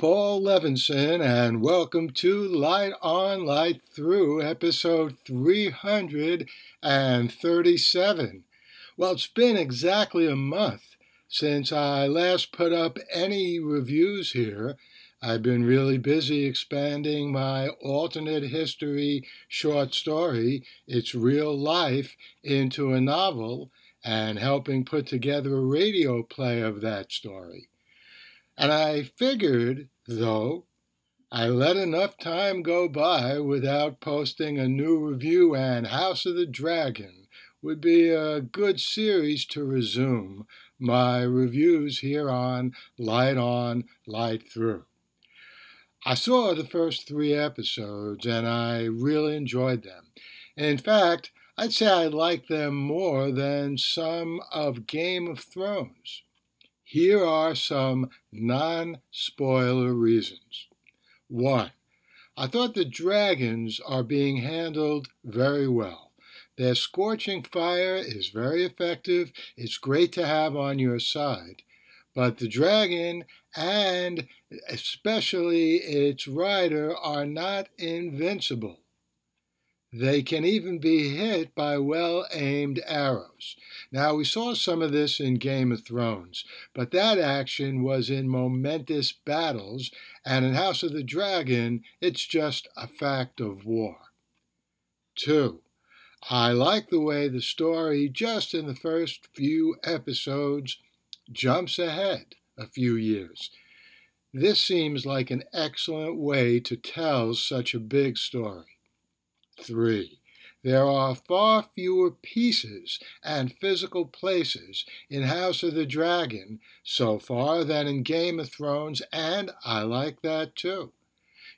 Paul Levinson, and welcome to Light On, Light Through, episode 337. Well, it's been exactly a month since I last put up any reviews here. I've been really busy expanding my alternate history short story, It's Real Life, into a novel and helping put together a radio play of that story. And I figured, though, I let enough time go by without posting a new review, and House of the Dragon would be a good series to resume my reviews here on Light On, Light Through. I saw the first three episodes and I really enjoyed them. In fact, I'd say I like them more than some of Game of Thrones. Here are some non spoiler reasons. One, I thought the dragons are being handled very well. Their scorching fire is very effective. It's great to have on your side. But the dragon and especially its rider are not invincible. They can even be hit by well aimed arrows. Now, we saw some of this in Game of Thrones, but that action was in momentous battles, and in House of the Dragon, it's just a fact of war. 2. I like the way the story, just in the first few episodes, jumps ahead a few years. This seems like an excellent way to tell such a big story. 3. There are far fewer pieces and physical places in House of the Dragon so far than in Game of Thrones, and I like that too.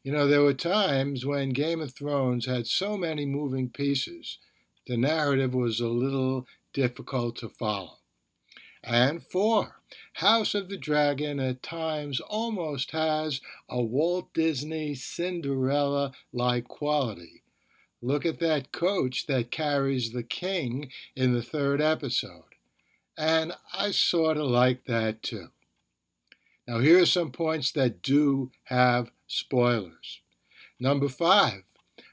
You know, there were times when Game of Thrones had so many moving pieces, the narrative was a little difficult to follow. And four, House of the Dragon at times almost has a Walt Disney Cinderella like quality Look at that coach that carries the king in the third episode. And I sort of like that too. Now, here are some points that do have spoilers. Number five,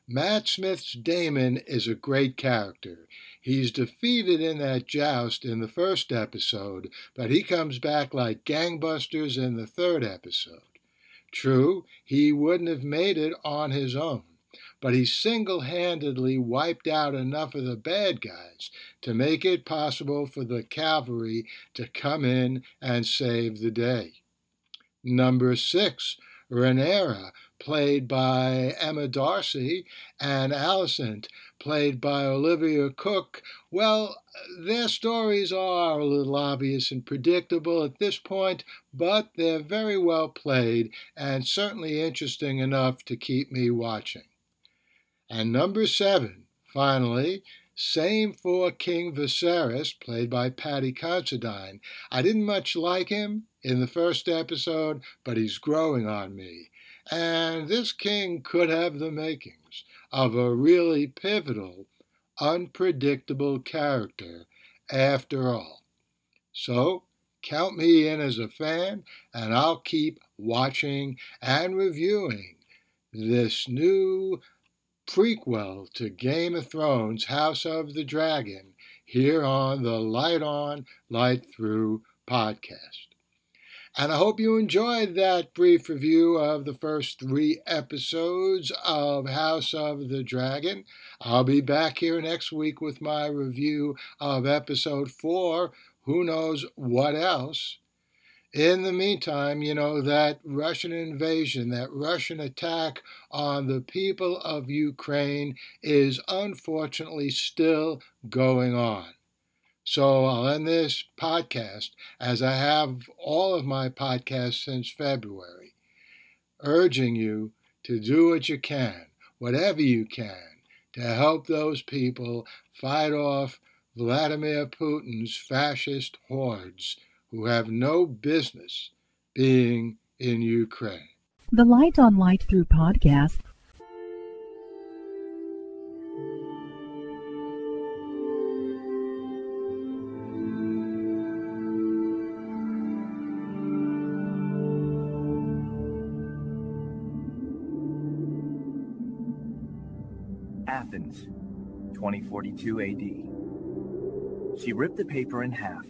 Matt Smith's Daemon is a great character. He's defeated in that joust in the first episode, but he comes back like gangbusters in the third episode. True, he wouldn't have made it on his own but he single handedly wiped out enough of the bad guys to make it possible for the cavalry to come in and save the day. Number six, Rhaenyra, played by Emma D'Arcy, and Alicent, played by Olivia Cooke, well, their stories are a little obvious and predictable at this point, but they're very well played and certainly interesting enough to keep me watching. And number seven, finally, same for King Viserys, played by Paddy Considine. I didn't much like him in the first episode, but he's growing on me. And this king could have the makings of a really pivotal, unpredictable character after all. So, count me in as a fan, and I'll keep watching and reviewing this new prequel to Game of Thrones House of the Dragon here on the Light On, Light Through podcast. And I hope you enjoyed that brief review of the first three episodes of House of the Dragon. I'll be back here next week with my review of episode four. Who knows what else? In the meantime, you know, that Russian invasion, that Russian attack on the people of Ukraine is unfortunately still going on. So I'll end this podcast, as I have all of my podcasts since February, urging you to do what you can, whatever you can, to help those people fight off Vladimir Putin's fascist hordes who have no business being in Ukraine. The Light on Light Through podcast Athens, 2042 AD. She ripped the paper in half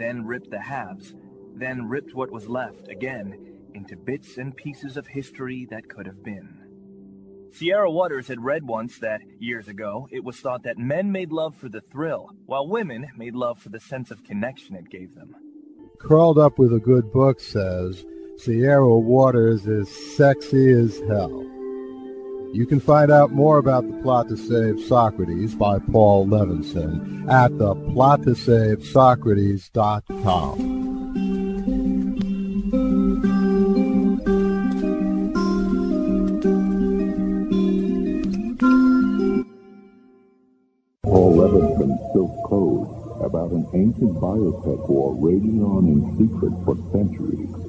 then ripped the halves, then ripped what was left again into bits and pieces of history that could have been. Sierra Waters had read once that, years ago, it was thought that men made love for the thrill, while women made love for the sense of connection it gave them. Curled Up with a Good Book says Sierra Waters is sexy as hell. You can find out more about the plot to save Socrates by Paul Levinson at the plot to save Socrates.com. Paul Levinson silk code about an ancient biotech war raging on in secret for centuries.